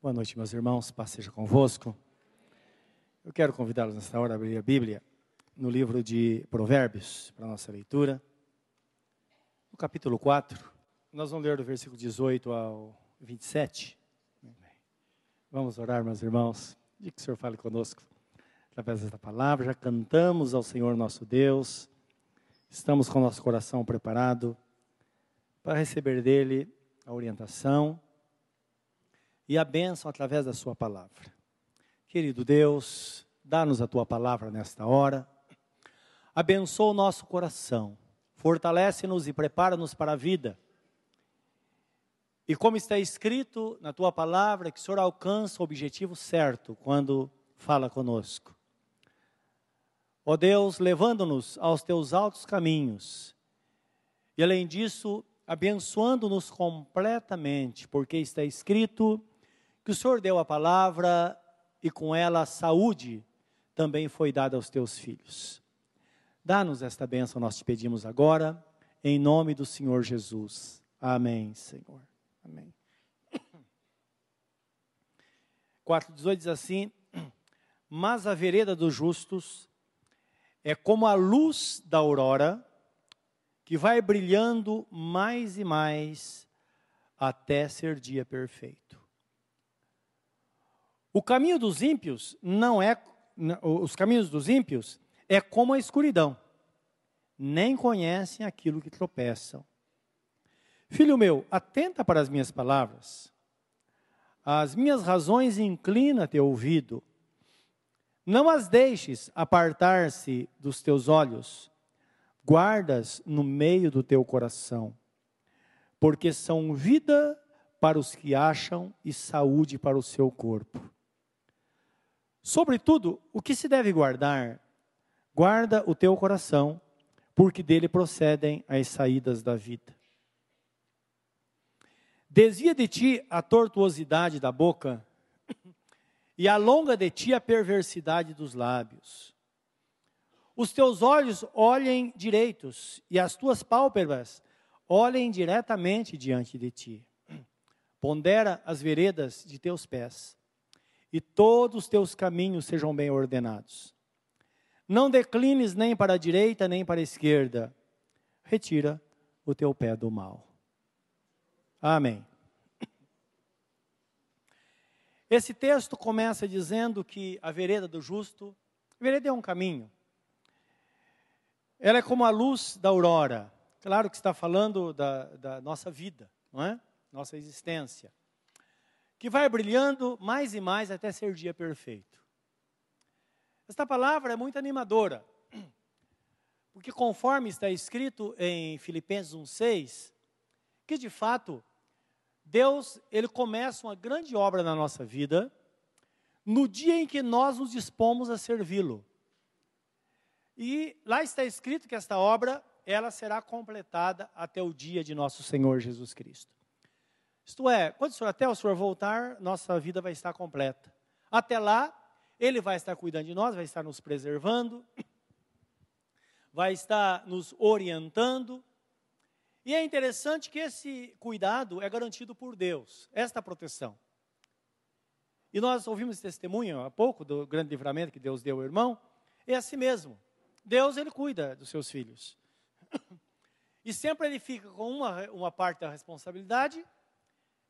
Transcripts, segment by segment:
Boa noite, meus irmãos, paz seja convosco. Eu quero convidá-los nesta hora a abrir a Bíblia no livro de Provérbios, para a nossa leitura. No capítulo 4, nós vamos ler do versículo 18 ao 27. Vamos orar, meus irmãos. De que o Senhor fale conosco através desta palavra. Já cantamos ao Senhor nosso Deus. Estamos com nosso coração preparado para receber dele a orientação e a bênção através da Sua palavra. Querido Deus, dá-nos a Tua palavra nesta hora. Abençoa o nosso coração, fortalece-nos e prepara-nos para a vida. E como está escrito na Tua palavra, que o Senhor alcança o objetivo certo quando fala conosco. Ó Deus, levando-nos aos Teus altos caminhos. E além disso, abençoando-nos completamente, porque está escrito que o Senhor deu a palavra e com ela a saúde também foi dada aos teus filhos. Dá-nos esta bênção, nós te pedimos agora, em nome do Senhor Jesus. Amém, Senhor. Amém. 4,18 diz assim: Mas a vereda dos justos é como a luz da aurora, que vai brilhando mais e mais até ser dia perfeito. O caminho dos ímpios não é os caminhos dos ímpios é como a escuridão. Nem conhecem aquilo que tropeçam. Filho meu, atenta para as minhas palavras. As minhas razões inclina teu ouvido. Não as deixes apartar-se dos teus olhos. Guardas no meio do teu coração, porque são vida para os que acham e saúde para o seu corpo. Sobretudo, o que se deve guardar? Guarda o teu coração, porque dele procedem as saídas da vida. Desvia de ti a tortuosidade da boca e alonga de ti a perversidade dos lábios. Os teus olhos olhem direitos e as tuas pálpebras olhem diretamente diante de ti. Pondera as veredas de teus pés e todos os teus caminhos sejam bem ordenados. Não declines nem para a direita nem para a esquerda. Retira o teu pé do mal. Amém. Esse texto começa dizendo que a vereda do justo, vereda é um caminho. Ela é como a luz da aurora. Claro que está falando da, da nossa vida, não é? Nossa existência que vai brilhando mais e mais até ser dia perfeito. Esta palavra é muito animadora, porque conforme está escrito em Filipenses 1:6, que de fato Deus, ele começa uma grande obra na nossa vida no dia em que nós nos dispomos a servi-lo. E lá está escrito que esta obra, ela será completada até o dia de nosso Senhor Jesus Cristo. Isto é, quando o senhor, até o senhor voltar, nossa vida vai estar completa. Até lá, ele vai estar cuidando de nós, vai estar nos preservando, vai estar nos orientando. E é interessante que esse cuidado é garantido por Deus, esta proteção. E nós ouvimos testemunho há pouco do grande livramento que Deus deu ao irmão. É assim mesmo. Deus, ele cuida dos seus filhos. E sempre ele fica com uma, uma parte da responsabilidade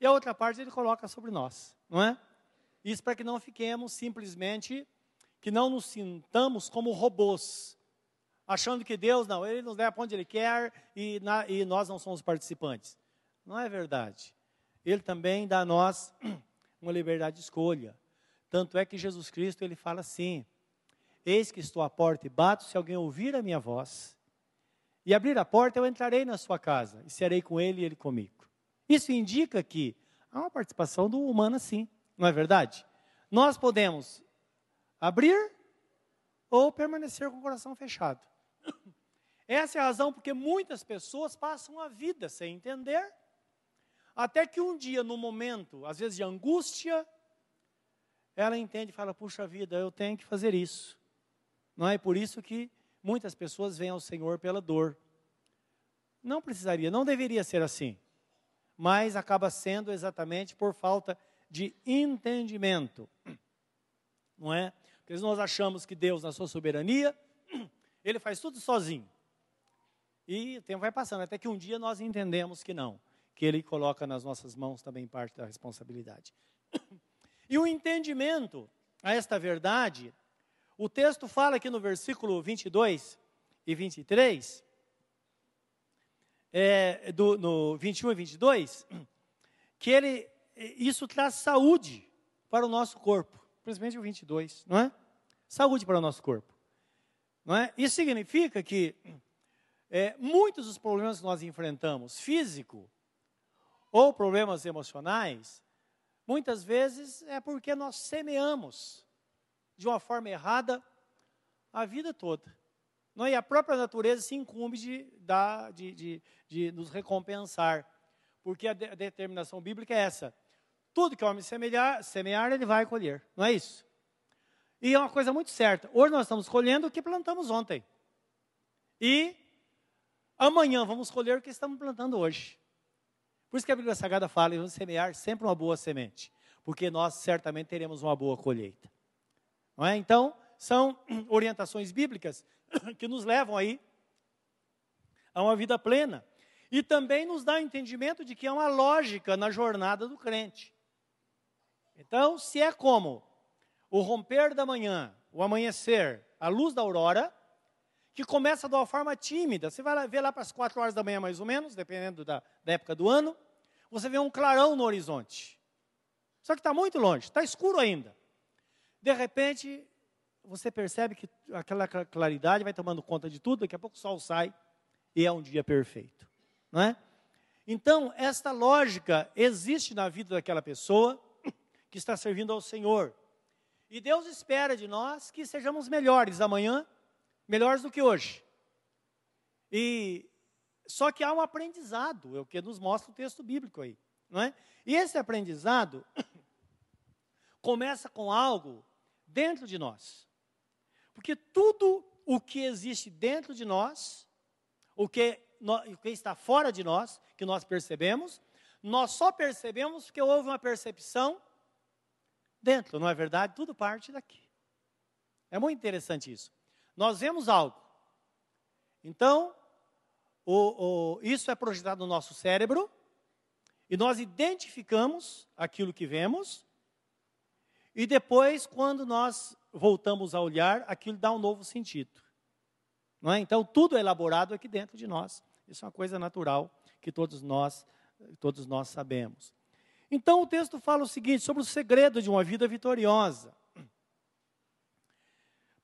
e a outra parte ele coloca sobre nós, não é? Isso para que não fiquemos simplesmente, que não nos sintamos como robôs, achando que Deus, não, Ele nos leva para onde Ele quer e, na, e nós não somos participantes. Não é verdade. Ele também dá a nós uma liberdade de escolha. Tanto é que Jesus Cristo, Ele fala assim, Eis que estou à porta e bato, se alguém ouvir a minha voz e abrir a porta, eu entrarei na sua casa e serei com ele e ele comigo. Isso indica que há uma participação do humano sim, não é verdade? Nós podemos abrir ou permanecer com o coração fechado. Essa é a razão porque muitas pessoas passam a vida sem entender, até que um dia, no momento, às vezes de angústia, ela entende e fala: puxa vida, eu tenho que fazer isso. Não é por isso que muitas pessoas vêm ao Senhor pela dor. Não precisaria, não deveria ser assim mas acaba sendo exatamente por falta de entendimento. Não é? Porque nós achamos que Deus, na sua soberania, ele faz tudo sozinho. E o tempo vai passando, até que um dia nós entendemos que não, que ele coloca nas nossas mãos também parte da responsabilidade. E o entendimento a esta verdade, o texto fala aqui no versículo 22 e 23, é, do, no 21 e 22, que ele, isso traz saúde para o nosso corpo, principalmente o 22, não é? Saúde para o nosso corpo. Não é? Isso significa que é, muitos dos problemas que nós enfrentamos, físico ou problemas emocionais, muitas vezes é porque nós semeamos de uma forma errada a vida toda. Não, é? e a própria natureza se incumbe de, dar, de, de, de nos recompensar, porque a, de, a, determinação bíblica é essa: tudo que o homem semear, semear, ele vai colher, não é isso? E é uma coisa muito certa: hoje nós estamos colhendo o que plantamos ontem, e amanhã vamos colher o que estamos plantando hoje. Por isso que a Bíblia Sagrada fala, vamos semear sempre uma boa semente, porque nós certamente teremos uma boa colheita. Não é? Então, são orientações bíblicas que nos levam aí a uma vida plena. E também nos dá o entendimento de que há uma lógica na jornada do crente. Então, se é como o romper da manhã, o amanhecer, a luz da aurora, que começa de uma forma tímida. Você vai ver lá para as quatro horas da manhã, mais ou menos, dependendo da, da época do ano, você vê um clarão no horizonte. Só que está muito longe, está escuro ainda. De repente, você percebe que aquela claridade vai tomando conta de tudo, daqui a pouco o sol sai e é um dia perfeito. Não é? Então, esta lógica existe na vida daquela pessoa que está servindo ao Senhor. E Deus espera de nós que sejamos melhores amanhã melhores do que hoje. E só que há um aprendizado, é o que nos mostra o texto bíblico aí, não é? E esse aprendizado começa com algo dentro de nós. Porque tudo o que existe dentro de nós, o que, o que está fora de nós, que nós percebemos, nós só percebemos porque houve uma percepção dentro, não é verdade? Tudo parte daqui. É muito interessante isso nós vemos algo. Então, o, o, isso é projetado no nosso cérebro, e nós identificamos aquilo que vemos, e depois, quando nós voltamos a olhar, aquilo dá um novo sentido. É? Então, tudo é elaborado aqui dentro de nós. Isso é uma coisa natural que todos nós, todos nós sabemos. Então, o texto fala o seguinte sobre o segredo de uma vida vitoriosa.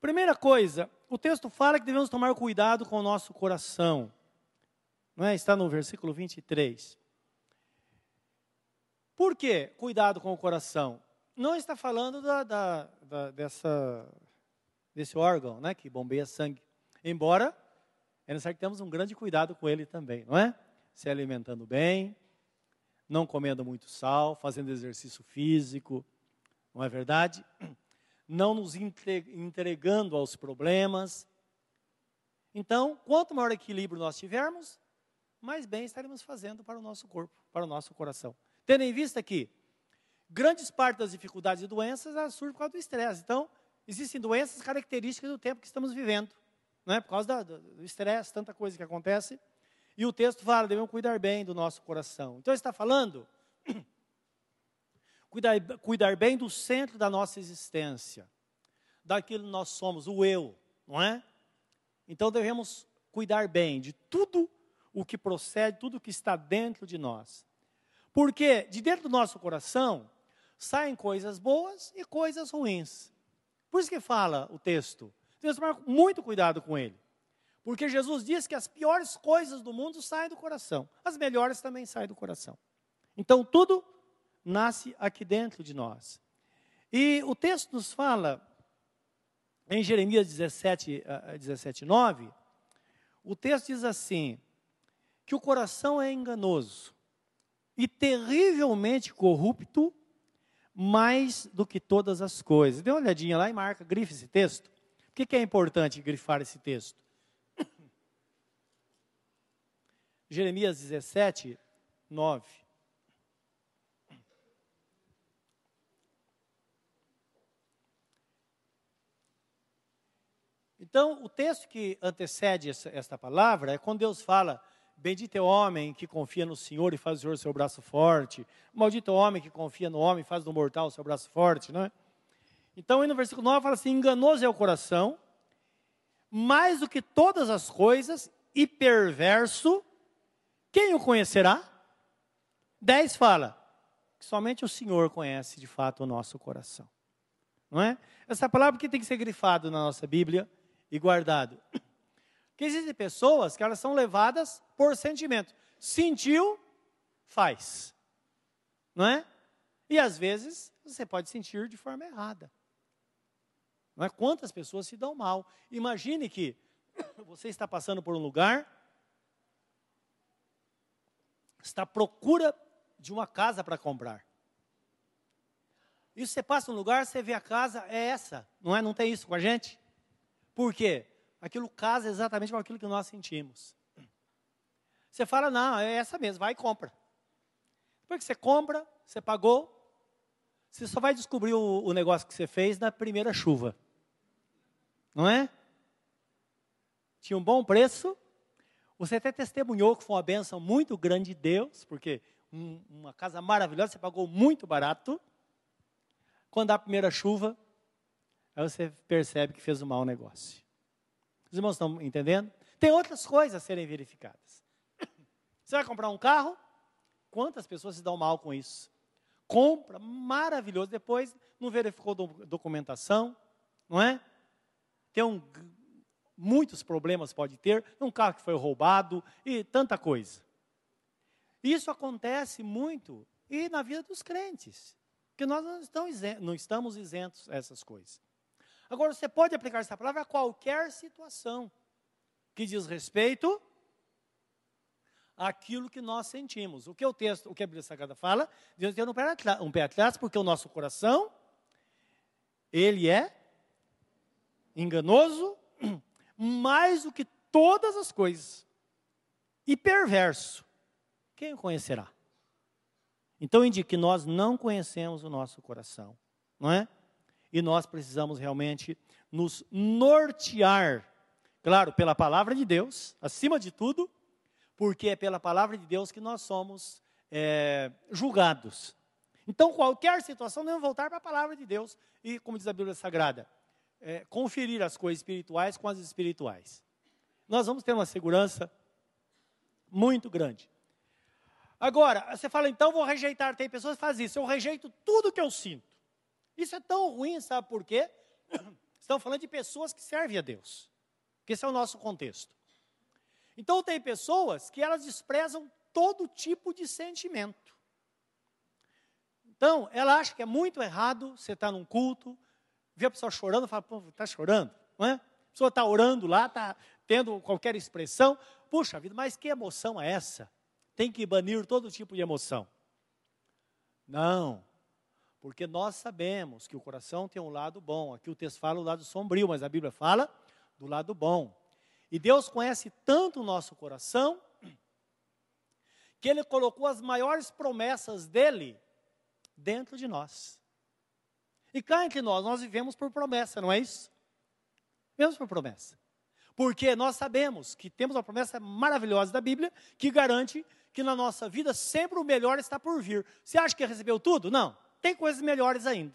Primeira coisa, o texto fala que devemos tomar cuidado com o nosso coração. Não é? Está no versículo 23. Por que cuidado com o coração? Não está falando da, da, da, dessa, desse órgão né, que bombeia sangue. Embora é necessário que tenhamos um grande cuidado com ele também, não é? Se alimentando bem, não comendo muito sal, fazendo exercício físico, não é verdade? não nos entregando aos problemas. Então, quanto maior equilíbrio nós tivermos, mais bem estaremos fazendo para o nosso corpo, para o nosso coração. Tendo em vista que grandes partes das dificuldades e doenças surgem por causa do estresse. Então, existem doenças características do tempo que estamos vivendo, não é? Por causa do estresse, tanta coisa que acontece. E o texto fala, devemos cuidar bem do nosso coração. Então, ele está falando cuidar, cuidar bem do centro da nossa existência, daquilo que nós somos, o eu, não é? Então devemos cuidar bem de tudo o que procede, tudo o que está dentro de nós. Porque de dentro do nosso coração saem coisas boas e coisas ruins. Por isso que fala o texto. Temos que tomar muito cuidado com ele. Porque Jesus diz que as piores coisas do mundo saem do coração. As melhores também saem do coração. Então tudo nasce aqui dentro de nós. E o texto nos fala, em Jeremias 17, 17 9, o texto diz assim: que o coração é enganoso e terrivelmente corrupto, mais do que todas as coisas. Dê uma olhadinha lá e marca, grife esse texto que, que é importante grifar esse texto? Jeremias 17, 9. Então, o texto que antecede essa, esta palavra é quando Deus fala: Bendito é o homem que confia no Senhor e faz do Senhor seu braço forte. Maldito é o homem que confia no homem e faz do mortal seu braço forte, não é? Então, aí no versículo 9 fala assim: Enganoso é o coração, mais do que todas as coisas, e perverso, quem o conhecerá? 10 fala que somente o Senhor conhece de fato o nosso coração. Não é? Essa palavra que tem que ser grifado na nossa Bíblia e guardado. Que existem pessoas que elas são levadas por sentimento. Sentiu, faz. Não é? E às vezes você pode sentir de forma errada. Não é? Quantas pessoas se dão mal? Imagine que você está passando por um lugar, está à procura de uma casa para comprar. E você passa um lugar, você vê a casa, é essa, não é? Não tem isso com a gente? Por quê? Aquilo casa exatamente com aquilo que nós sentimos. Você fala, não, é essa mesmo, vai e compra. Depois que você compra, você pagou, você só vai descobrir o, o negócio que você fez na primeira chuva. Não é? Tinha um bom preço, você até testemunhou que foi uma benção muito grande de Deus, porque um, uma casa maravilhosa, você pagou muito barato. Quando dá a primeira chuva, aí você percebe que fez um mau negócio. Os irmãos estão entendendo? Tem outras coisas a serem verificadas. Você vai comprar um carro? Quantas pessoas se dão mal com isso? Compra, maravilhoso, depois não verificou documentação, não é? Tem um, muitos problemas pode ter, um carro que foi roubado e tanta coisa. Isso acontece muito e na vida dos crentes, que nós não estamos, isentos, a essas coisas. Agora, você pode aplicar essa palavra a qualquer situação que diz respeito àquilo que nós sentimos. O que o texto, o que a Bíblia Sagrada fala, Deus tem um pé atrás, porque o nosso coração, ele é enganoso mais do que todas as coisas e perverso quem o conhecerá? Então indica que nós não conhecemos o nosso coração, não é? E nós precisamos realmente nos nortear, claro, pela palavra de Deus, acima de tudo, porque é pela palavra de Deus que nós somos é, julgados. Então, qualquer situação, devemos voltar para a palavra de Deus e, como diz a Bíblia Sagrada, é, conferir as coisas espirituais com as espirituais. Nós vamos ter uma segurança muito grande. Agora, você fala, então vou rejeitar. Tem pessoas que fazem isso. Eu rejeito tudo que eu sinto. Isso é tão ruim, sabe por quê? Estão falando de pessoas que servem a Deus. Que esse é o nosso contexto. Então, tem pessoas que elas desprezam todo tipo de sentimento. Então, ela acha que é muito errado você estar num culto, ver a pessoa chorando, fala, pô, está chorando, não é? A pessoa está orando lá, está tendo qualquer expressão. Puxa vida, mas que emoção é essa? tem que banir todo tipo de emoção. Não, porque nós sabemos que o coração tem um lado bom. Aqui o texto fala o lado sombrio, mas a Bíblia fala do lado bom. E Deus conhece tanto o nosso coração que Ele colocou as maiores promessas dele dentro de nós. E cá entre nós, nós vivemos por promessa, não é isso? Vivemos por promessa. Porque nós sabemos que temos uma promessa maravilhosa da Bíblia que garante que na nossa vida sempre o melhor está por vir. Você acha que recebeu tudo? Não. Tem coisas melhores ainda.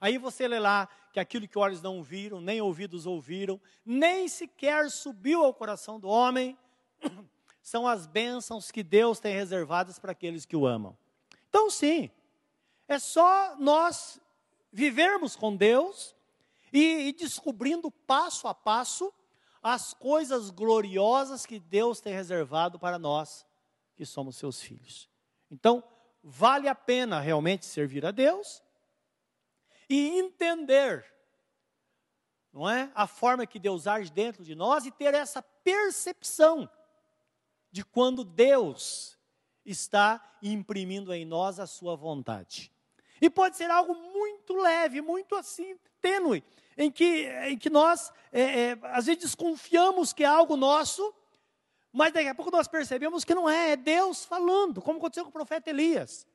Aí você lê lá que aquilo que olhos não viram, nem ouvidos ouviram, nem sequer subiu ao coração do homem, são as bênçãos que Deus tem reservadas para aqueles que o amam. Então, sim, é só nós vivermos com Deus e, e descobrindo passo a passo as coisas gloriosas que Deus tem reservado para nós que somos seus filhos. Então, vale a pena realmente servir a Deus e entender, não é? A forma que Deus age dentro de nós e ter essa percepção de quando Deus está imprimindo em nós a sua vontade. E pode ser algo muito leve, muito assim, tênue, em que, em que nós, é, é, às vezes, desconfiamos que é algo nosso, mas daqui a pouco nós percebemos que não é, é Deus falando, como aconteceu com o profeta Elias,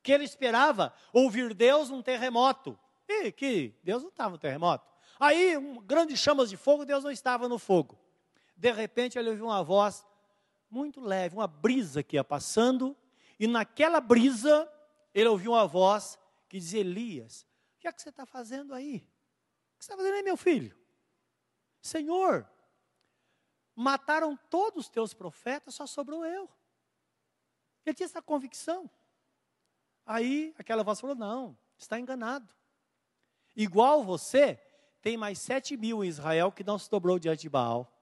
que ele esperava ouvir Deus num terremoto. E que Deus não estava no terremoto. Aí, um, grandes chamas de fogo, Deus não estava no fogo. De repente, ele ouviu uma voz muito leve, uma brisa que ia passando, e naquela brisa, ele ouviu uma voz que dizia: Elias, o que é que você está fazendo aí? O que você está fazendo aí, meu filho? Senhor, mataram todos os teus profetas, só sobrou eu. Ele tinha essa convicção. Aí aquela voz falou: Não, está enganado. Igual você, tem mais sete mil em Israel que não se dobrou diante de Baal.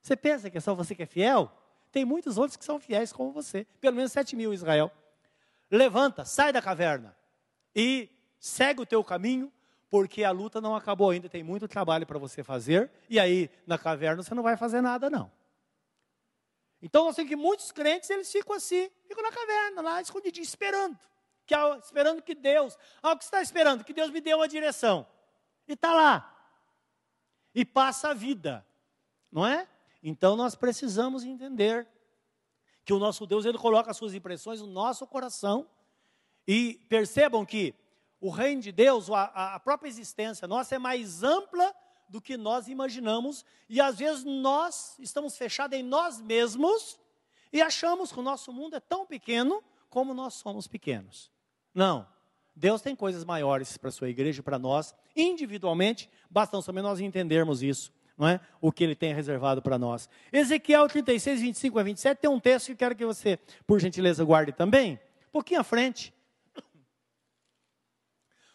Você pensa que é só você que é fiel? Tem muitos outros que são fiéis como você. Pelo menos sete mil em Israel. Levanta, sai da caverna e segue o teu caminho, porque a luta não acabou ainda. Tem muito trabalho para você fazer. E aí, na caverna, você não vai fazer nada, não. Então, temos que muitos crentes, eles ficam assim, ficam na caverna, lá escondidinho, esperando. Que, esperando que Deus, ah, o que está esperando? Que Deus me dê uma direção. E está lá. E passa a vida, não é? Então, nós precisamos entender que o nosso Deus, Ele coloca as suas impressões no nosso coração. E percebam que o reino de Deus, a, a própria existência nossa é mais ampla do que nós imaginamos, e às vezes nós estamos fechados em nós mesmos e achamos que o nosso mundo é tão pequeno como nós somos pequenos. Não. Deus tem coisas maiores para a sua igreja e para nós, individualmente, basta também nós entendermos isso, não é? O que ele tem reservado para nós. Ezequiel 36, 25 a 27 tem um texto que quero que você, por gentileza, guarde também, um pouquinho à frente.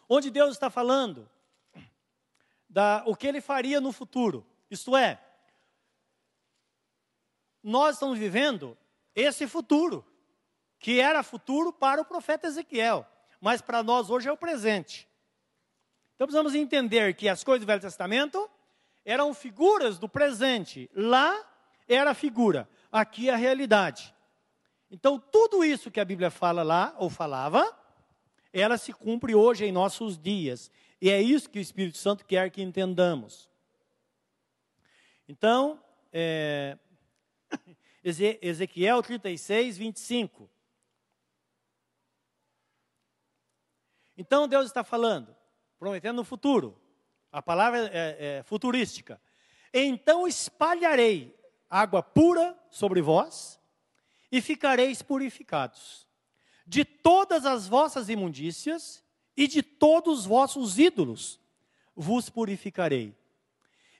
Onde Deus está falando da, o que ele faria no futuro. Isto é, nós estamos vivendo esse futuro, que era futuro para o profeta Ezequiel, mas para nós hoje é o presente. Então precisamos entender que as coisas do Velho Testamento eram figuras do presente, lá era a figura, aqui é a realidade. Então tudo isso que a Bíblia fala lá, ou falava, ela se cumpre hoje em nossos dias. E é isso que o Espírito Santo quer que entendamos. Então, é, Ezequiel 36, 25. Então Deus está falando, prometendo no futuro. A palavra é, é futurística. Então espalharei água pura sobre vós e ficareis purificados. De todas as vossas imundícias e de todos os vossos ídolos vos purificarei.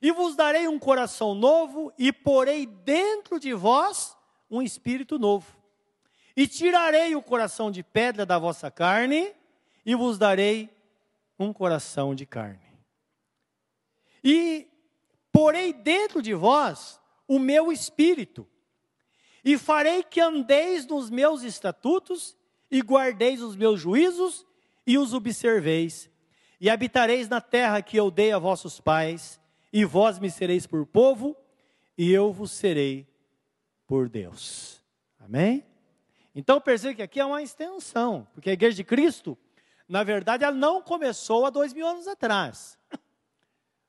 E vos darei um coração novo, e porei dentro de vós um espírito novo. E tirarei o coração de pedra da vossa carne, e vos darei um coração de carne. E porei dentro de vós o meu espírito, e farei que andeis nos meus estatutos, e guardeis os meus juízos, e os observeis, e habitareis na terra que eu dei a vossos pais, e vós me sereis por povo, e eu vos serei por Deus. Amém? Então perceba que aqui é uma extensão, porque a igreja de Cristo, na verdade, ela não começou há dois mil anos atrás.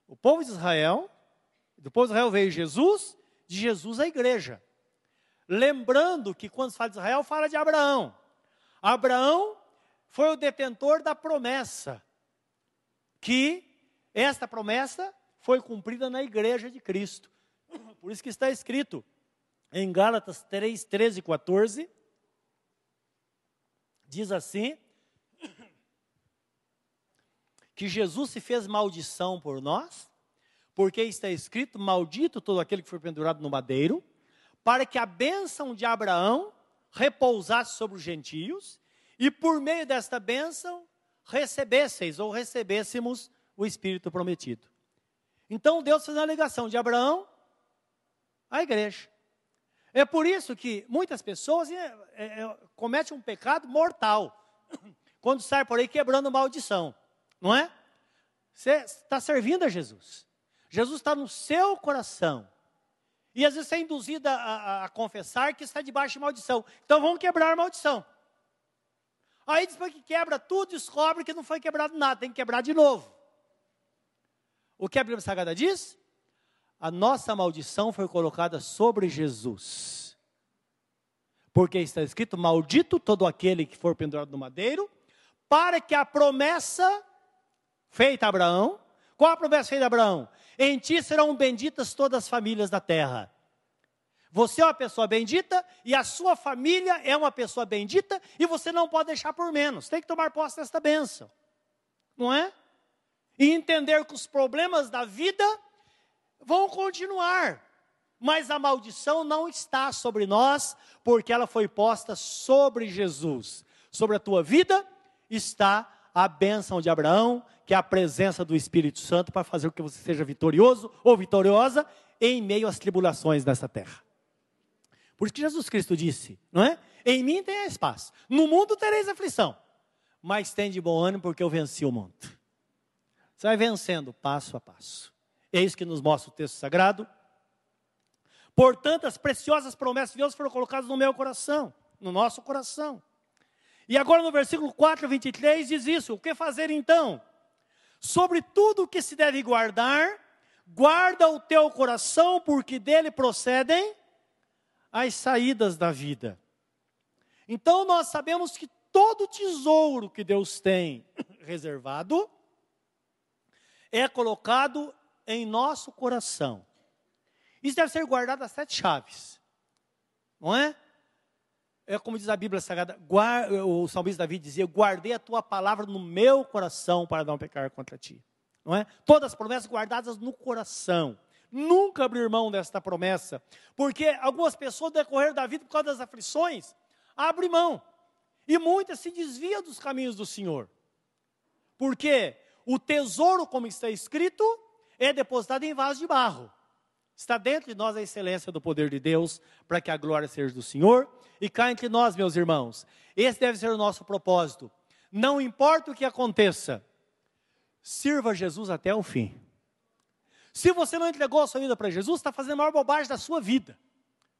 O povo de Israel, do povo de Israel veio Jesus, de Jesus a igreja. Lembrando que quando se fala de Israel, fala de Abraão. Abraão foi o detentor da promessa, que esta promessa foi cumprida na igreja de Cristo. Por isso que está escrito em Gálatas 3, 13 e 14, diz assim, que Jesus se fez maldição por nós, porque está escrito: Maldito todo aquele que foi pendurado no madeiro, para que a bênção de Abraão repousasse sobre os gentios e por meio desta bênção recebesseis ou recebêssemos o Espírito prometido. Então Deus fez uma ligação de Abraão à igreja. É por isso que muitas pessoas é, é, é cometem um pecado mortal quando sai por aí quebrando maldição, não é? Você está servindo a Jesus. Jesus está no seu coração. E às vezes é induzido a, a, a confessar que está debaixo de maldição. Então vamos quebrar a maldição. Aí depois que quebra tudo, descobre que não foi quebrado nada, tem que quebrar de novo. O que a Bíblia Sagrada diz? A nossa maldição foi colocada sobre Jesus. Porque está escrito: Maldito todo aquele que for pendurado no madeiro, para que a promessa feita a Abraão, Qual a promessa feita a Abraão? Em ti serão benditas todas as famílias da terra. Você é uma pessoa bendita e a sua família é uma pessoa bendita e você não pode deixar por menos. Tem que tomar posse desta bênção. Não é? E entender que os problemas da vida vão continuar. Mas a maldição não está sobre nós, porque ela foi posta sobre Jesus. Sobre a tua vida está a bênção de Abraão, que é a presença do Espírito Santo para fazer com que você seja vitorioso ou vitoriosa em meio às tribulações dessa terra. Por isso que Jesus Cristo disse, não é? Em mim tem espaço. No mundo tereis aflição, mas tem de bom ânimo porque eu venci o mundo. Você vai vencendo passo a passo. É isso que nos mostra o texto sagrado. Portanto, as preciosas promessas de Deus foram colocadas no meu coração, no nosso coração. E agora no versículo 4, 23 diz isso: o que fazer então? Sobre tudo o que se deve guardar, guarda o teu coração, porque dele procedem as saídas da vida. Então nós sabemos que todo tesouro que Deus tem reservado é colocado em nosso coração. Isso deve ser guardado a sete chaves. Não é? É como diz a Bíblia Sagrada, o salmista Davi dizia: Guardei a tua palavra no meu coração para não pecar contra ti. Não é? Todas as promessas guardadas no coração. Nunca abrir mão desta promessa, porque algumas pessoas, decorrer da vida, por causa das aflições, abrem mão. E muitas se desviam dos caminhos do Senhor. Porque o tesouro, como está escrito, é depositado em vaso de barro. Está dentro de nós a excelência do poder de Deus, para que a glória seja do Senhor. E cá entre nós, meus irmãos, esse deve ser o nosso propósito. Não importa o que aconteça, sirva Jesus até o fim. Se você não entregou a sua vida para Jesus, está fazendo a maior bobagem da sua vida.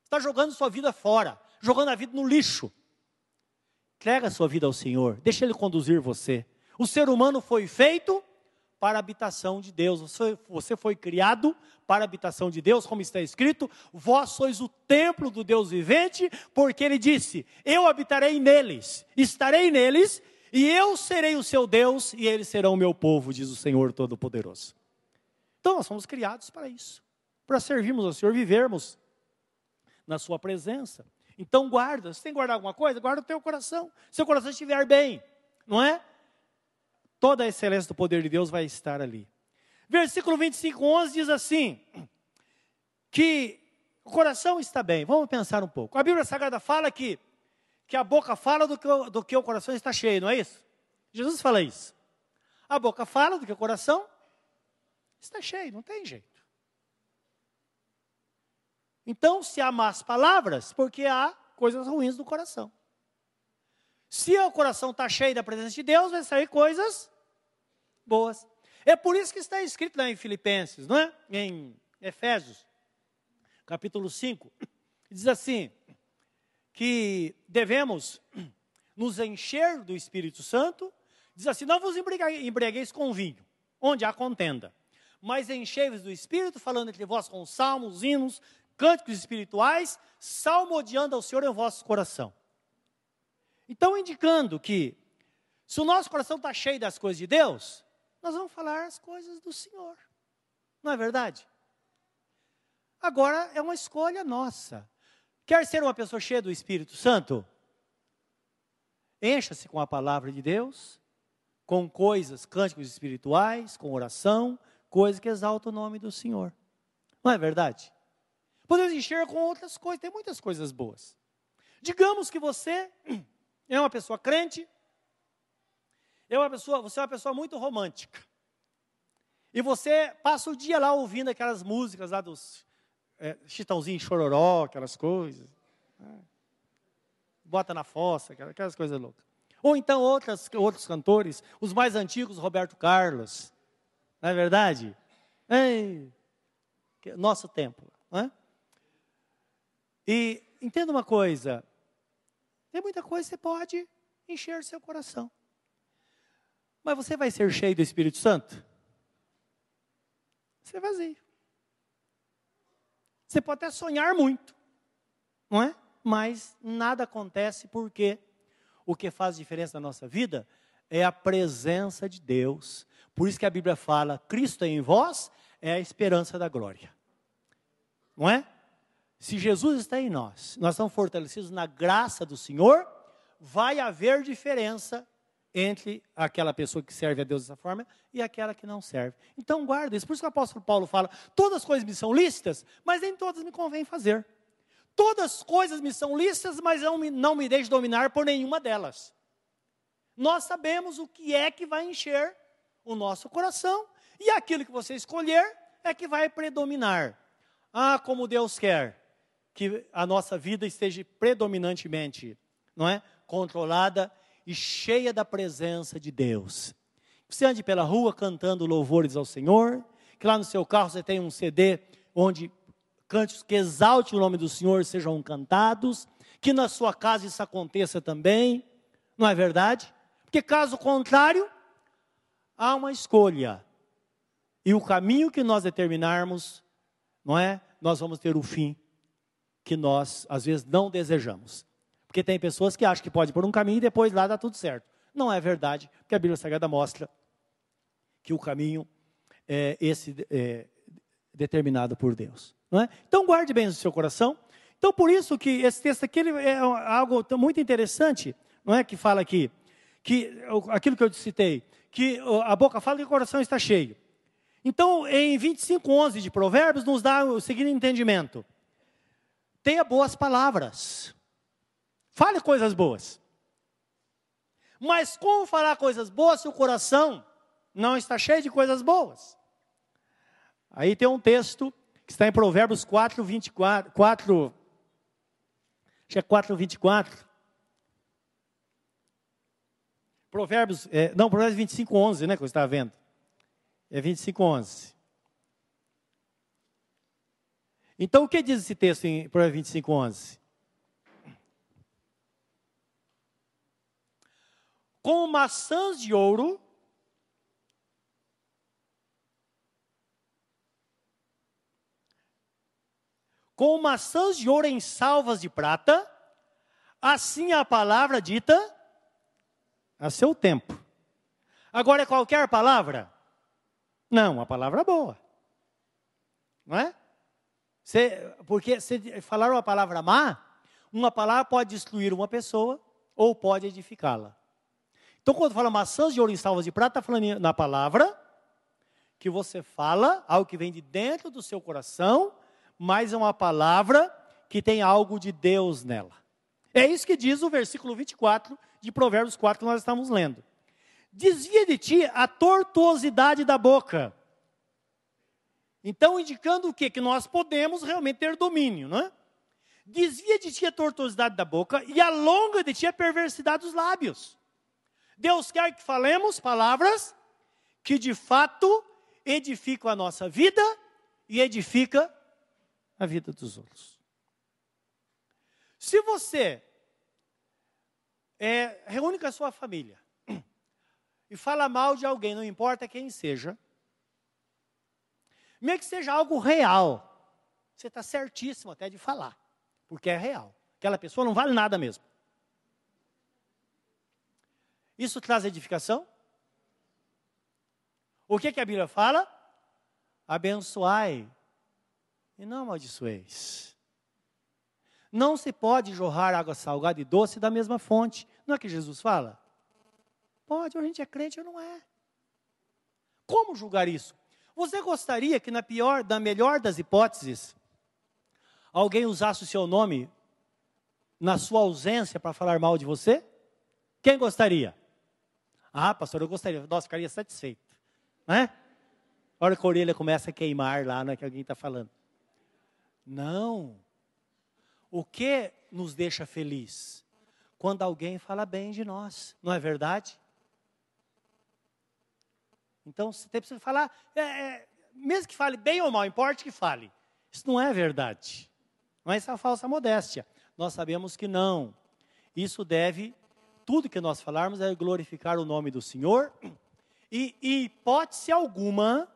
Está jogando sua vida fora, jogando a vida no lixo. Entrega a sua vida ao Senhor, deixa Ele conduzir você. O ser humano foi feito para a habitação de Deus. Você, você foi criado para a habitação de Deus, como está escrito: vós sois o templo do Deus vivente, porque ele disse: Eu habitarei neles, estarei neles, e eu serei o seu Deus, e eles serão o meu povo, diz o Senhor Todo-Poderoso. Então nós fomos criados para isso, para servirmos ao Senhor, vivermos na Sua presença. Então guarda, se tem que guardar alguma coisa, guarda o teu coração. Se o coração estiver bem, não é? Toda a excelência do poder de Deus vai estar ali. Versículo 25, 11 diz assim: que o coração está bem. Vamos pensar um pouco. A Bíblia Sagrada fala que, que a boca fala do que, do que o coração está cheio, não é isso? Jesus fala isso. A boca fala do que o coração está cheio, não tem jeito. Então, se há más palavras, porque há coisas ruins no coração. Se o coração está cheio da presença de Deus, vai sair coisas boas. É por isso que está escrito lá em Filipenses, não é? Em Efésios, capítulo 5, diz assim: que devemos nos encher do Espírito Santo, diz assim: não vos embriagueis com vinho, onde há contenda, mas enchei-vos do Espírito, falando entre vós com salmos, hinos, cânticos espirituais, salmodiando ao Senhor em vosso coração. Então, indicando que, se o nosso coração está cheio das coisas de Deus, nós vamos falar as coisas do Senhor. Não é verdade? Agora é uma escolha nossa. Quer ser uma pessoa cheia do Espírito Santo? Encha-se com a palavra de Deus, com coisas, cânticos espirituais, com oração, coisas que exaltam o nome do Senhor. Não é verdade? Podemos encher com outras coisas, tem muitas coisas boas. Digamos que você é uma pessoa crente, é uma pessoa, você é uma pessoa muito romântica. E você passa o dia lá ouvindo aquelas músicas lá dos é, Chitãozinho Chororó, aquelas coisas. Né? Bota na fossa, aquelas coisas loucas. Ou então outras, outros cantores, os mais antigos, Roberto Carlos. Não é verdade? Ei, nosso tempo. Não é? E entenda uma coisa: tem muita coisa que você pode encher seu coração. Mas você vai ser cheio do Espírito Santo? Você é vazio. Você pode até sonhar muito, não é? Mas nada acontece porque o que faz diferença na nossa vida é a presença de Deus. Por isso que a Bíblia fala: Cristo é em vós é a esperança da glória. Não é? Se Jesus está em nós, nós estamos fortalecidos na graça do Senhor, vai haver diferença entre aquela pessoa que serve a Deus dessa forma e aquela que não serve. Então guarda isso. Por isso que o apóstolo Paulo fala: todas as coisas me são lícitas, mas nem todas me convém fazer. Todas as coisas me são lícitas, mas não me, não me dominar por nenhuma delas. Nós sabemos o que é que vai encher o nosso coração, e aquilo que você escolher é que vai predominar. Ah, como Deus quer que a nossa vida esteja predominantemente, não é, controlada e cheia da presença de Deus. Você ande pela rua cantando louvores ao Senhor, que lá no seu carro você tem um CD onde cantos que exalte o nome do Senhor sejam cantados, que na sua casa isso aconteça também, não é verdade? Porque caso contrário, há uma escolha. E o caminho que nós determinarmos, não é? Nós vamos ter o fim que nós às vezes não desejamos. Porque tem pessoas que acham que pode por um caminho e depois lá dá tudo certo. Não é verdade, porque a Bíblia Sagrada mostra que o caminho é esse é, determinado por Deus. Não é? Então guarde bem no seu coração. Então por isso que esse texto aqui é algo muito interessante, não é? Que fala aqui que aquilo que eu citei, que a boca fala e o coração está cheio. Então, em 25:11 de Provérbios nos dá o seguinte entendimento: tenha boas palavras. Fale coisas boas. Mas como falar coisas boas se o coração não está cheio de coisas boas? Aí tem um texto que está em Provérbios 4, 24, 4, acho que é 4, 24. Provérbios, é, não, Provérbios 25, 11, né, que eu estava vendo. É 25, 11. Então, o que diz esse texto em Provérbios 25, 11? Com maçãs de ouro, com maçãs de ouro em salvas de prata, assim a palavra dita a seu tempo. Agora é qualquer palavra? Não, a palavra boa. Não é? Porque se falar uma palavra má, uma palavra pode destruir uma pessoa ou pode edificá-la. Então, quando fala maçãs de ouro em salvas de prata, está falando na palavra que você fala, algo que vem de dentro do seu coração, mas é uma palavra que tem algo de Deus nela. É isso que diz o versículo 24 de Provérbios 4 que nós estamos lendo. Desvia de ti a tortuosidade da boca. Então, indicando o quê? Que nós podemos realmente ter domínio, não é? Desvia de ti a tortuosidade da boca e alonga de ti a perversidade dos lábios. Deus quer que falemos palavras que de fato edificam a nossa vida e edifica a vida dos outros. Se você é, reúne com a sua família e fala mal de alguém, não importa quem seja, mesmo que seja algo real, você está certíssimo até de falar, porque é real. Aquela pessoa não vale nada mesmo. Isso traz edificação? O que, que a Bíblia fala? Abençoai e não amaldiçoeis. Não se pode jorrar água salgada e doce da mesma fonte. Não é que Jesus fala? Pode, a gente é crente ou não é. Como julgar isso? Você gostaria que na pior, da melhor das hipóteses, alguém usasse o seu nome na sua ausência para falar mal de você? Quem gostaria? Ah, pastor, eu gostaria. Nossa, ficaria satisfeito. Né? A hora que a orelha começa a queimar lá, não é que alguém está falando. Não. O que nos deixa feliz? Quando alguém fala bem de nós, não é verdade? Então, você tem que falar, é, é, mesmo que fale bem ou mal, importa que fale. Isso não é verdade. Não é essa falsa modéstia. Nós sabemos que não. Isso deve tudo que nós falarmos é glorificar o nome do Senhor. E, hipótese alguma,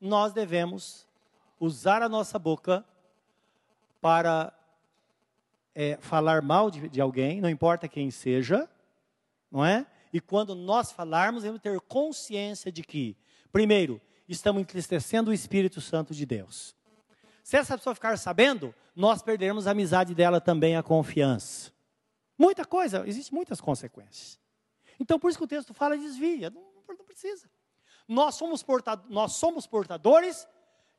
nós devemos usar a nossa boca para é, falar mal de, de, alguém, não importa quem seja, não é? E quando nós falarmos, devemos ter consciência de que, primeiro, estamos entristecendo o Espírito Santo de Deus. Se essa pessoa ficar sabendo, nós perderemos a amizade dela também, a confiança. Muita coisa, existem muitas consequências. Então, por isso que o texto fala desvia, não, não precisa. Nós somos, portadores, nós somos portadores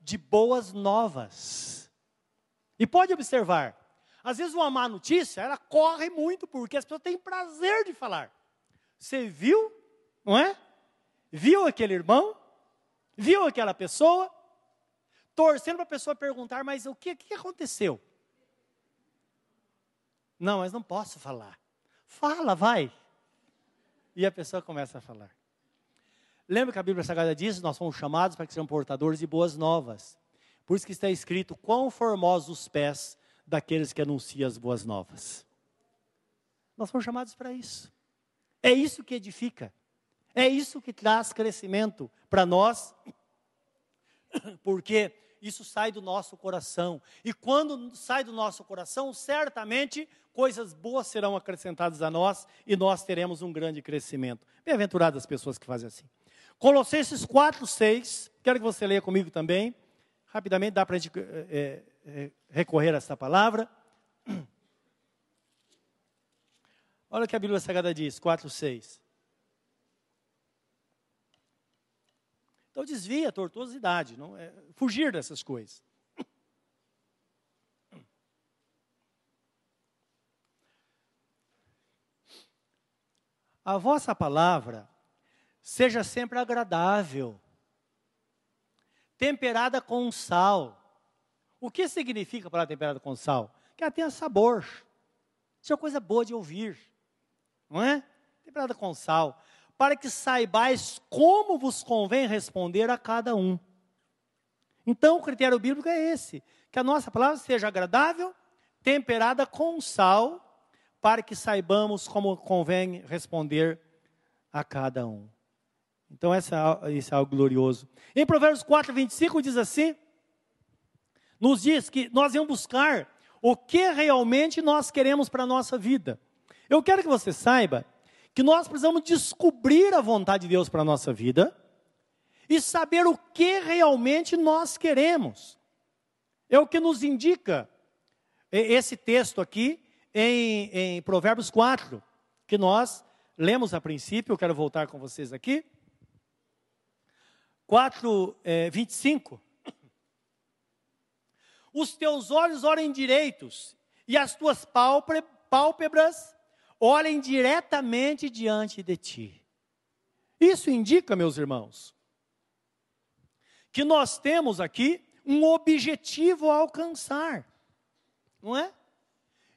de boas novas. E pode observar, às vezes uma má notícia, ela corre muito, porque as pessoas têm prazer de falar. Você viu, não é? Viu aquele irmão? Viu aquela pessoa? Torcendo para a pessoa perguntar, mas o que, que aconteceu? Não, mas não posso falar. Fala, vai. E a pessoa começa a falar. Lembra que a Bíblia Sagrada diz: nós somos chamados para que sejam portadores de boas novas. Por isso que está escrito: quão formosos os pés daqueles que anunciam as boas novas. Nós somos chamados para isso. É isso que edifica. É isso que traz crescimento para nós, porque isso sai do nosso coração. E quando sai do nosso coração, certamente coisas boas serão acrescentadas a nós e nós teremos um grande crescimento. Bem-aventuradas as pessoas que fazem assim. Colossenses 4, 6, quero que você leia comigo também. Rapidamente, dá para a gente é, é, recorrer a essa palavra. Olha o que a Bíblia Sagrada diz, 4, 6. Então desvia a tortuosidade, não é, fugir dessas coisas. A vossa palavra seja sempre agradável, temperada com sal. O que significa a palavra temperada com sal? Que ela tenha sabor. Isso é coisa boa de ouvir, não é? Temperada com sal para que saibais como vos convém responder a cada um. Então, o critério bíblico é esse: que a nossa palavra seja agradável, temperada com sal, para que saibamos como convém responder a cada um. Então, essa, isso é algo glorioso. Em Provérbios 4, 25 diz assim: nos diz que nós vamos buscar o que realmente nós queremos para a nossa vida. Eu quero que você saiba que nós precisamos descobrir a vontade de Deus para a nossa vida e saber o que realmente nós queremos. É o que nos indica esse texto aqui em, em Provérbios 4, que nós lemos a princípio, eu quero voltar com vocês aqui. 4, é, 25. Os teus olhos olhem direitos, e as tuas pálpebras olhem diretamente diante de ti. Isso indica, meus irmãos, que nós temos aqui um objetivo a alcançar, não é?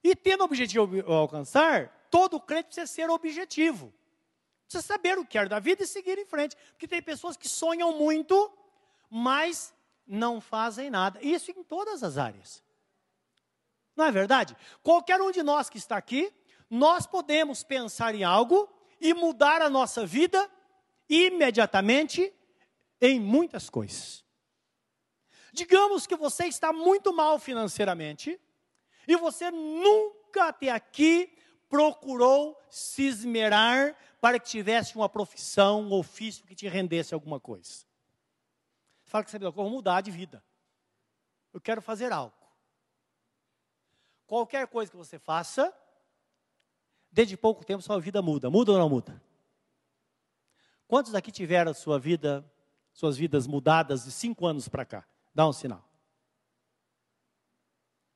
E tendo objetivo a alcançar, todo crente precisa ser objetivo. Precisa saber o que quer da vida e seguir em frente. Porque tem pessoas que sonham muito, mas não fazem nada. Isso em todas as áreas. Não é verdade? Qualquer um de nós que está aqui nós podemos pensar em algo e mudar a nossa vida imediatamente em muitas coisas. Digamos que você está muito mal financeiramente e você nunca até aqui procurou se esmerar para que tivesse uma profissão, um ofício que te rendesse alguma coisa. Fala que você eu vou mudar de vida. Eu quero fazer algo. Qualquer coisa que você faça, Desde pouco tempo sua vida muda. Muda ou não muda? Quantos aqui tiveram sua vida, suas vidas mudadas de cinco anos para cá? Dá um sinal.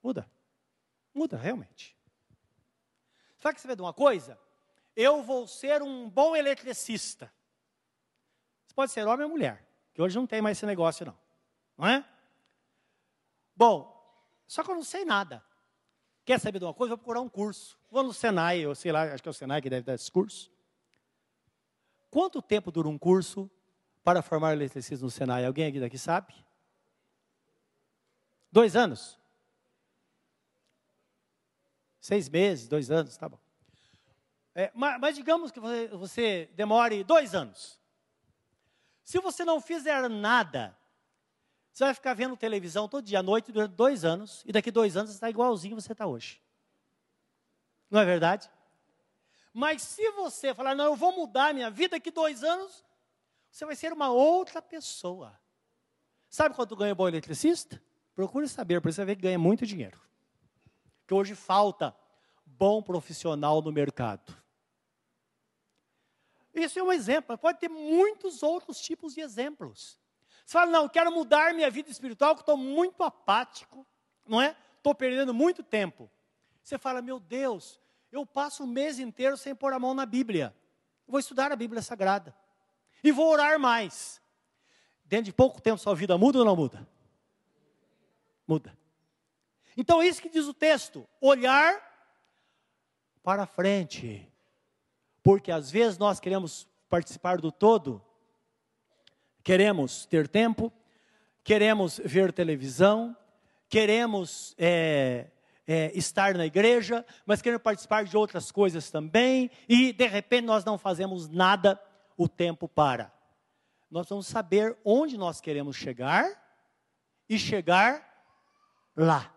Muda. Muda, realmente. Sabe que você vê de uma coisa? Eu vou ser um bom eletricista. Você pode ser homem ou mulher, que hoje não tem mais esse negócio, não. Não é? Bom, só que eu não sei nada. Quer saber de uma coisa? Vou procurar um curso. Vou no Senai, ou sei lá, acho que é o Senai que deve dar esse curso. Quanto tempo dura um curso para formar eletricista no Senai? Alguém aqui daqui sabe? Dois anos? Seis meses, dois anos, tá bom. É, mas, mas, digamos que você, você demore dois anos. Se você não fizer nada você vai ficar vendo televisão todo dia à noite durante dois anos, e daqui dois anos você está igualzinho você está hoje. Não é verdade? Mas se você falar, não, eu vou mudar minha vida daqui dois anos, você vai ser uma outra pessoa. Sabe quanto ganha o bom eletricista? Procure saber, para você ver que ganha muito dinheiro. Que hoje falta bom profissional no mercado. Isso é um exemplo, pode ter muitos outros tipos de exemplos. Você fala, não, quero mudar minha vida espiritual, que estou muito apático, não é? Estou perdendo muito tempo. Você fala, meu Deus, eu passo o mês inteiro sem pôr a mão na Bíblia. vou estudar a Bíblia Sagrada. E vou orar mais. Dentro de pouco tempo, sua vida muda ou não muda? Muda. Então, é isso que diz o texto: olhar para frente. Porque às vezes nós queremos participar do todo, queremos ter tempo, queremos ver televisão, queremos é, é, estar na igreja, mas queremos participar de outras coisas também, e de repente nós não fazemos nada, o tempo para. Nós vamos saber onde nós queremos chegar e chegar lá.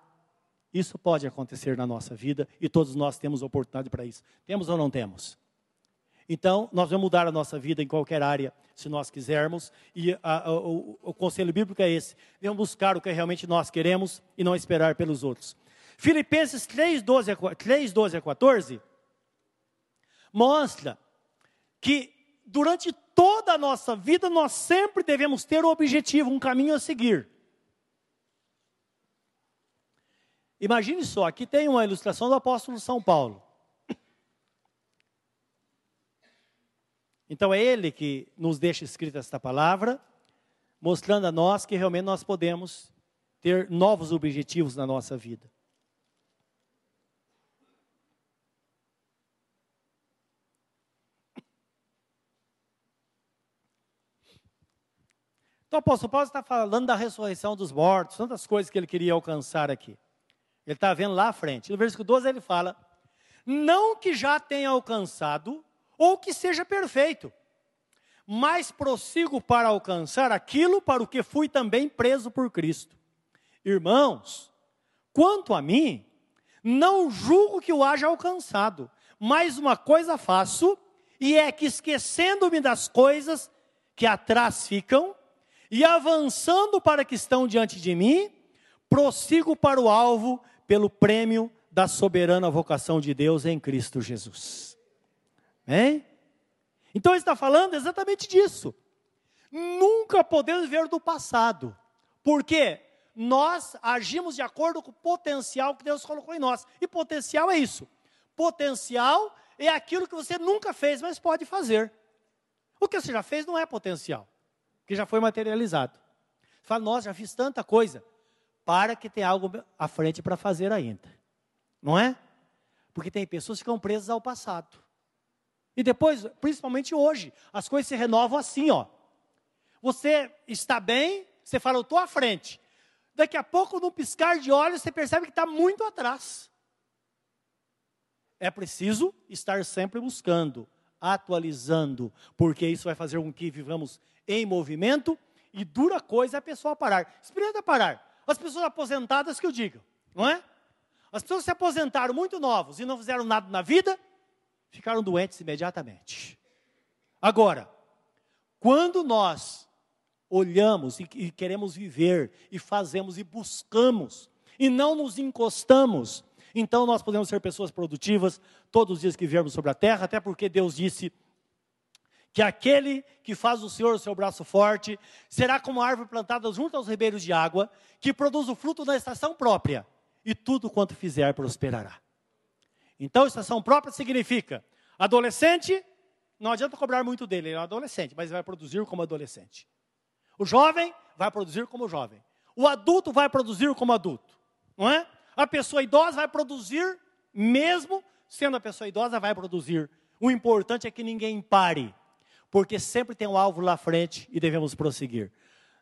Isso pode acontecer na nossa vida e todos nós temos oportunidade para isso. Temos ou não temos? Então, nós vamos mudar a nossa vida em qualquer área, se nós quisermos, e a, a, o, o, conselho bíblico é esse: devemos buscar o que realmente nós queremos e não esperar pelos outros. Filipenses 3, 12 a, 3, 12 a 14 mostra que durante toda a nossa vida nós sempre devemos ter um objetivo, um caminho a seguir. Imagine só, aqui tem uma ilustração do apóstolo São Paulo. Então é ele que nos deixa escrita esta palavra, mostrando a nós que realmente nós podemos ter novos objetivos na nossa vida. Então o apóstolo Paulo está falando da ressurreição dos mortos, tantas coisas que ele queria alcançar aqui. Ele está vendo lá à frente. No versículo 12 ele fala: Não que já tenha alcançado, ou que seja perfeito, mas prossigo para alcançar aquilo para o que fui também preso por Cristo. Irmãos, quanto a mim, não julgo que o haja alcançado, mas uma coisa faço, e é que esquecendo-me das coisas que atrás ficam, e avançando para que estão diante de mim, prossigo para o alvo pelo prêmio da soberana vocação de Deus em Cristo Jesus. Hein? Então ele está falando exatamente disso. Nunca podemos ver do passado, porque nós agimos de acordo com o potencial que Deus colocou em nós. E potencial é isso. Potencial é aquilo que você nunca fez, mas pode fazer. O que você já fez não é potencial que já foi materializado. Fala, nossa, já fiz tanta coisa. Para que tem algo à frente para fazer ainda. Não é? Porque tem pessoas que ficam presas ao passado. E depois, principalmente hoje, as coisas se renovam assim, ó. Você está bem, você fala, eu estou à frente. Daqui a pouco, no piscar de olhos, você percebe que está muito atrás. É preciso estar sempre buscando, atualizando, porque isso vai fazer com que vivamos em movimento e dura coisa é a pessoa parar. Experimenta parar. As pessoas aposentadas que eu digo, não é? As pessoas se aposentaram muito novos e não fizeram nada na vida, ficaram doentes imediatamente. Agora, quando nós olhamos e, queremos viver e fazemos e buscamos e não nos encostamos, então nós podemos ser pessoas produtivas todos os dias que viermos sobre a terra, até porque Deus disse que aquele que faz o Senhor o seu braço forte será como árvore plantada junto aos ribeiros de água, que produz o fruto na estação própria, e tudo quanto fizer prosperará. Então, estação própria significa adolescente, não adianta cobrar muito dele, ele é um adolescente, mas ele vai produzir como adolescente. O jovem vai produzir como jovem. O adulto vai produzir como adulto, não é? A pessoa idosa vai produzir, mesmo sendo a pessoa idosa, vai produzir. O importante é que ninguém pare porque sempre tem um alvo lá frente e devemos prosseguir.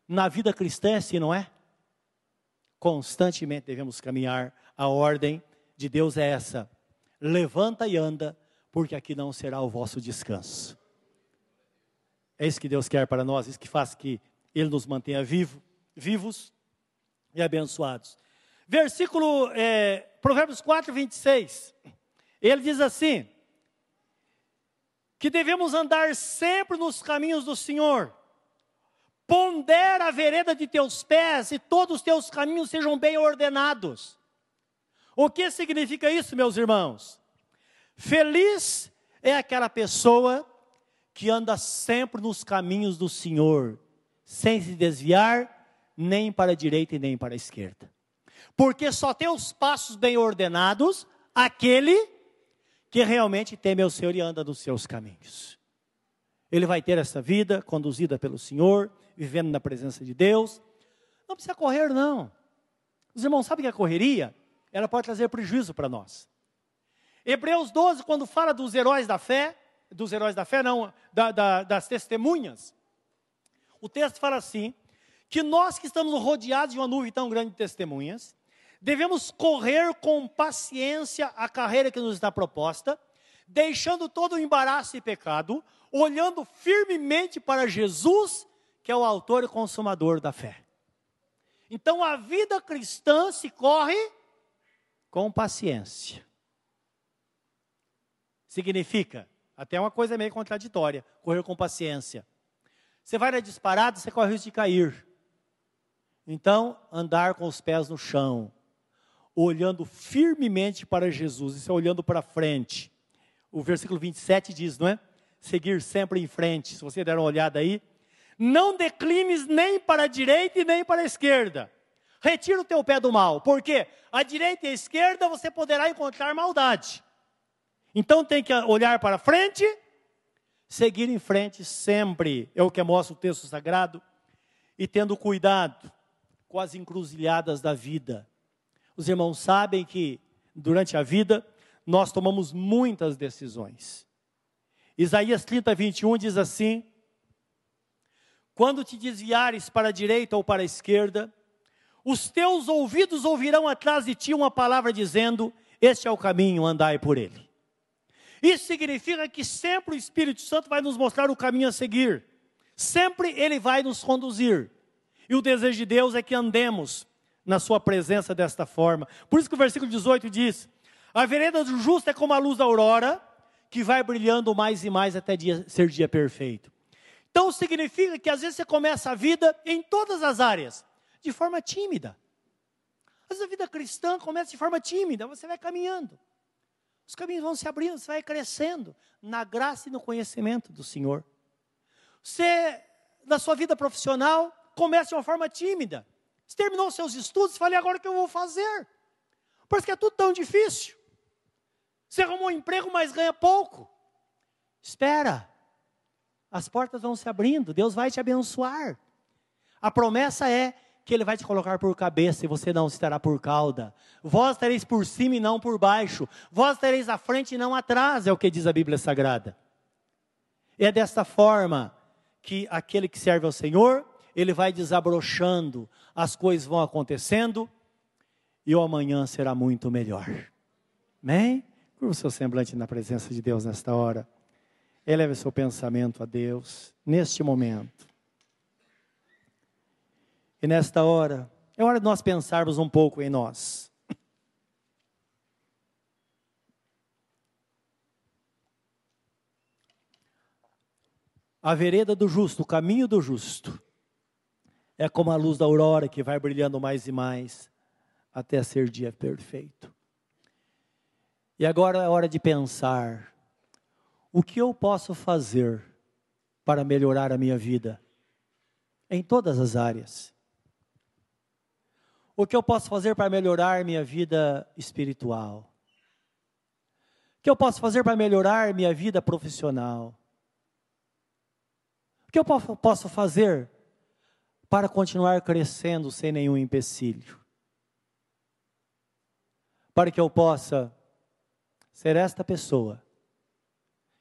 Na vida cristã é assim, não é? Constantemente devemos caminhar, a ordem de Deus é essa: levanta e anda, porque aqui não será o vosso descanso. É isso que Deus quer para nós, isso que faz que Ele nos mantenha vivo, vivos e abençoados. Versículo, é, Provérbios 4, 26. Ele diz assim: que devemos andar sempre nos caminhos do Senhor. Pondera a vereda de teus pés e todos os teus caminhos sejam bem ordenados. O que significa isso, meus irmãos? Feliz é aquela pessoa que anda sempre nos caminhos do Senhor, sem se desviar nem para a direita e nem para a esquerda. Porque só tem os passos bem ordenados aquele que realmente teme ao Senhor e anda nos seus caminhos. Ele vai ter essa vida conduzida pelo Senhor, vivendo na presença de Deus. Não precisa correr, não. Os irmãos sabem que a correria, ela pode trazer prejuízo para nós. Hebreus 12, quando fala dos heróis da fé, dos heróis da fé, não, da, da, das testemunhas, o texto fala assim: que nós que estamos rodeados de uma nuvem tão grande de testemunhas, devemos correr com paciência a carreira que nos está proposta, deixando todo o embaraço e pecado, olhando firmemente para Jesus, que é o autor e consumador da fé. Então a vida cristã se corre com paciência. Significa, até uma coisa meio contraditória, correr com paciência. Você vai na disparada, você corre o risco de cair. Então, andar com os pés no chão, olhando firmemente para Jesus, isso é olhando para frente. O versículo 27 diz, não é? Seguir sempre em frente. Se você der uma olhada aí, não declines nem para a direita e nem para a esquerda. Retira o teu pé do mal, porque a direita e a esquerda você poderá encontrar maldade. Então tem que olhar para frente, seguir em frente sempre, é o que mostra o texto sagrado, e tendo cuidado com as encruzilhadas da vida. Os irmãos sabem que durante a vida nós tomamos muitas decisões. Isaías 30, 21 diz assim: Quando te desviares para a direita ou para a esquerda, os teus ouvidos ouvirão atrás de ti uma palavra dizendo: Este é o caminho, andai por ele. Isso significa que sempre o Espírito Santo vai nos mostrar o caminho a seguir, sempre ele vai nos conduzir. E o desejo de Deus é que andemos na Sua presença desta forma. Por isso que o versículo 18 diz: A vereda do justo é como a luz da aurora, que vai brilhando mais e mais até dia, ser dia perfeito. Então significa que às vezes você começa a vida em todas as áreas, de forma tímida. Às vezes a vida cristã começa de forma tímida, você vai caminhando. Os caminhos vão se abrindo, você vai crescendo na graça e no conhecimento do Senhor. Você, na sua vida profissional, começa de uma forma tímida. Você terminou seus estudos, falei, agora o que eu vou fazer? Parece que é tudo tão difícil. Você arrumou um emprego, mas ganha pouco. Espera. As portas vão se abrindo, Deus vai te abençoar. A promessa é que Ele vai te colocar por cabeça e você não estará por cauda. Vós tereis por cima e não por baixo. Vós tereis à frente e não atrás, é o que diz a Bíblia Sagrada. É desta forma que aquele que serve ao Senhor ele vai desabrochando, as coisas vão acontecendo e o amanhã será muito melhor. Amém? Curva o seu semblante na presença de Deus nesta hora. Eleve seu pensamento a Deus neste momento. E nesta hora, é hora de nós pensarmos um pouco em nós. A vereda do justo, o caminho do justo, é como a luz da aurora que vai brilhando mais e mais até ser dia perfeito. E agora é hora de pensar: o que eu posso fazer para melhorar a minha vida? Em todas as áreas. O que eu posso fazer para melhorar minha vida espiritual? O que eu posso fazer para melhorar minha vida profissional? O que eu posso fazer para continuar crescendo sem nenhum empecilho. Para que eu possa ser esta pessoa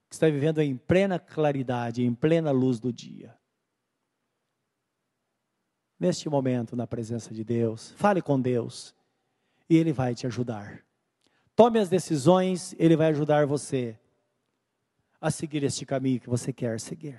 que está vivendo em plena claridade, em plena luz do dia. Neste momento, na presença de Deus, fale com Deus e Ele vai te ajudar. Tome as decisões, Ele vai ajudar você a seguir este caminho que você quer seguir.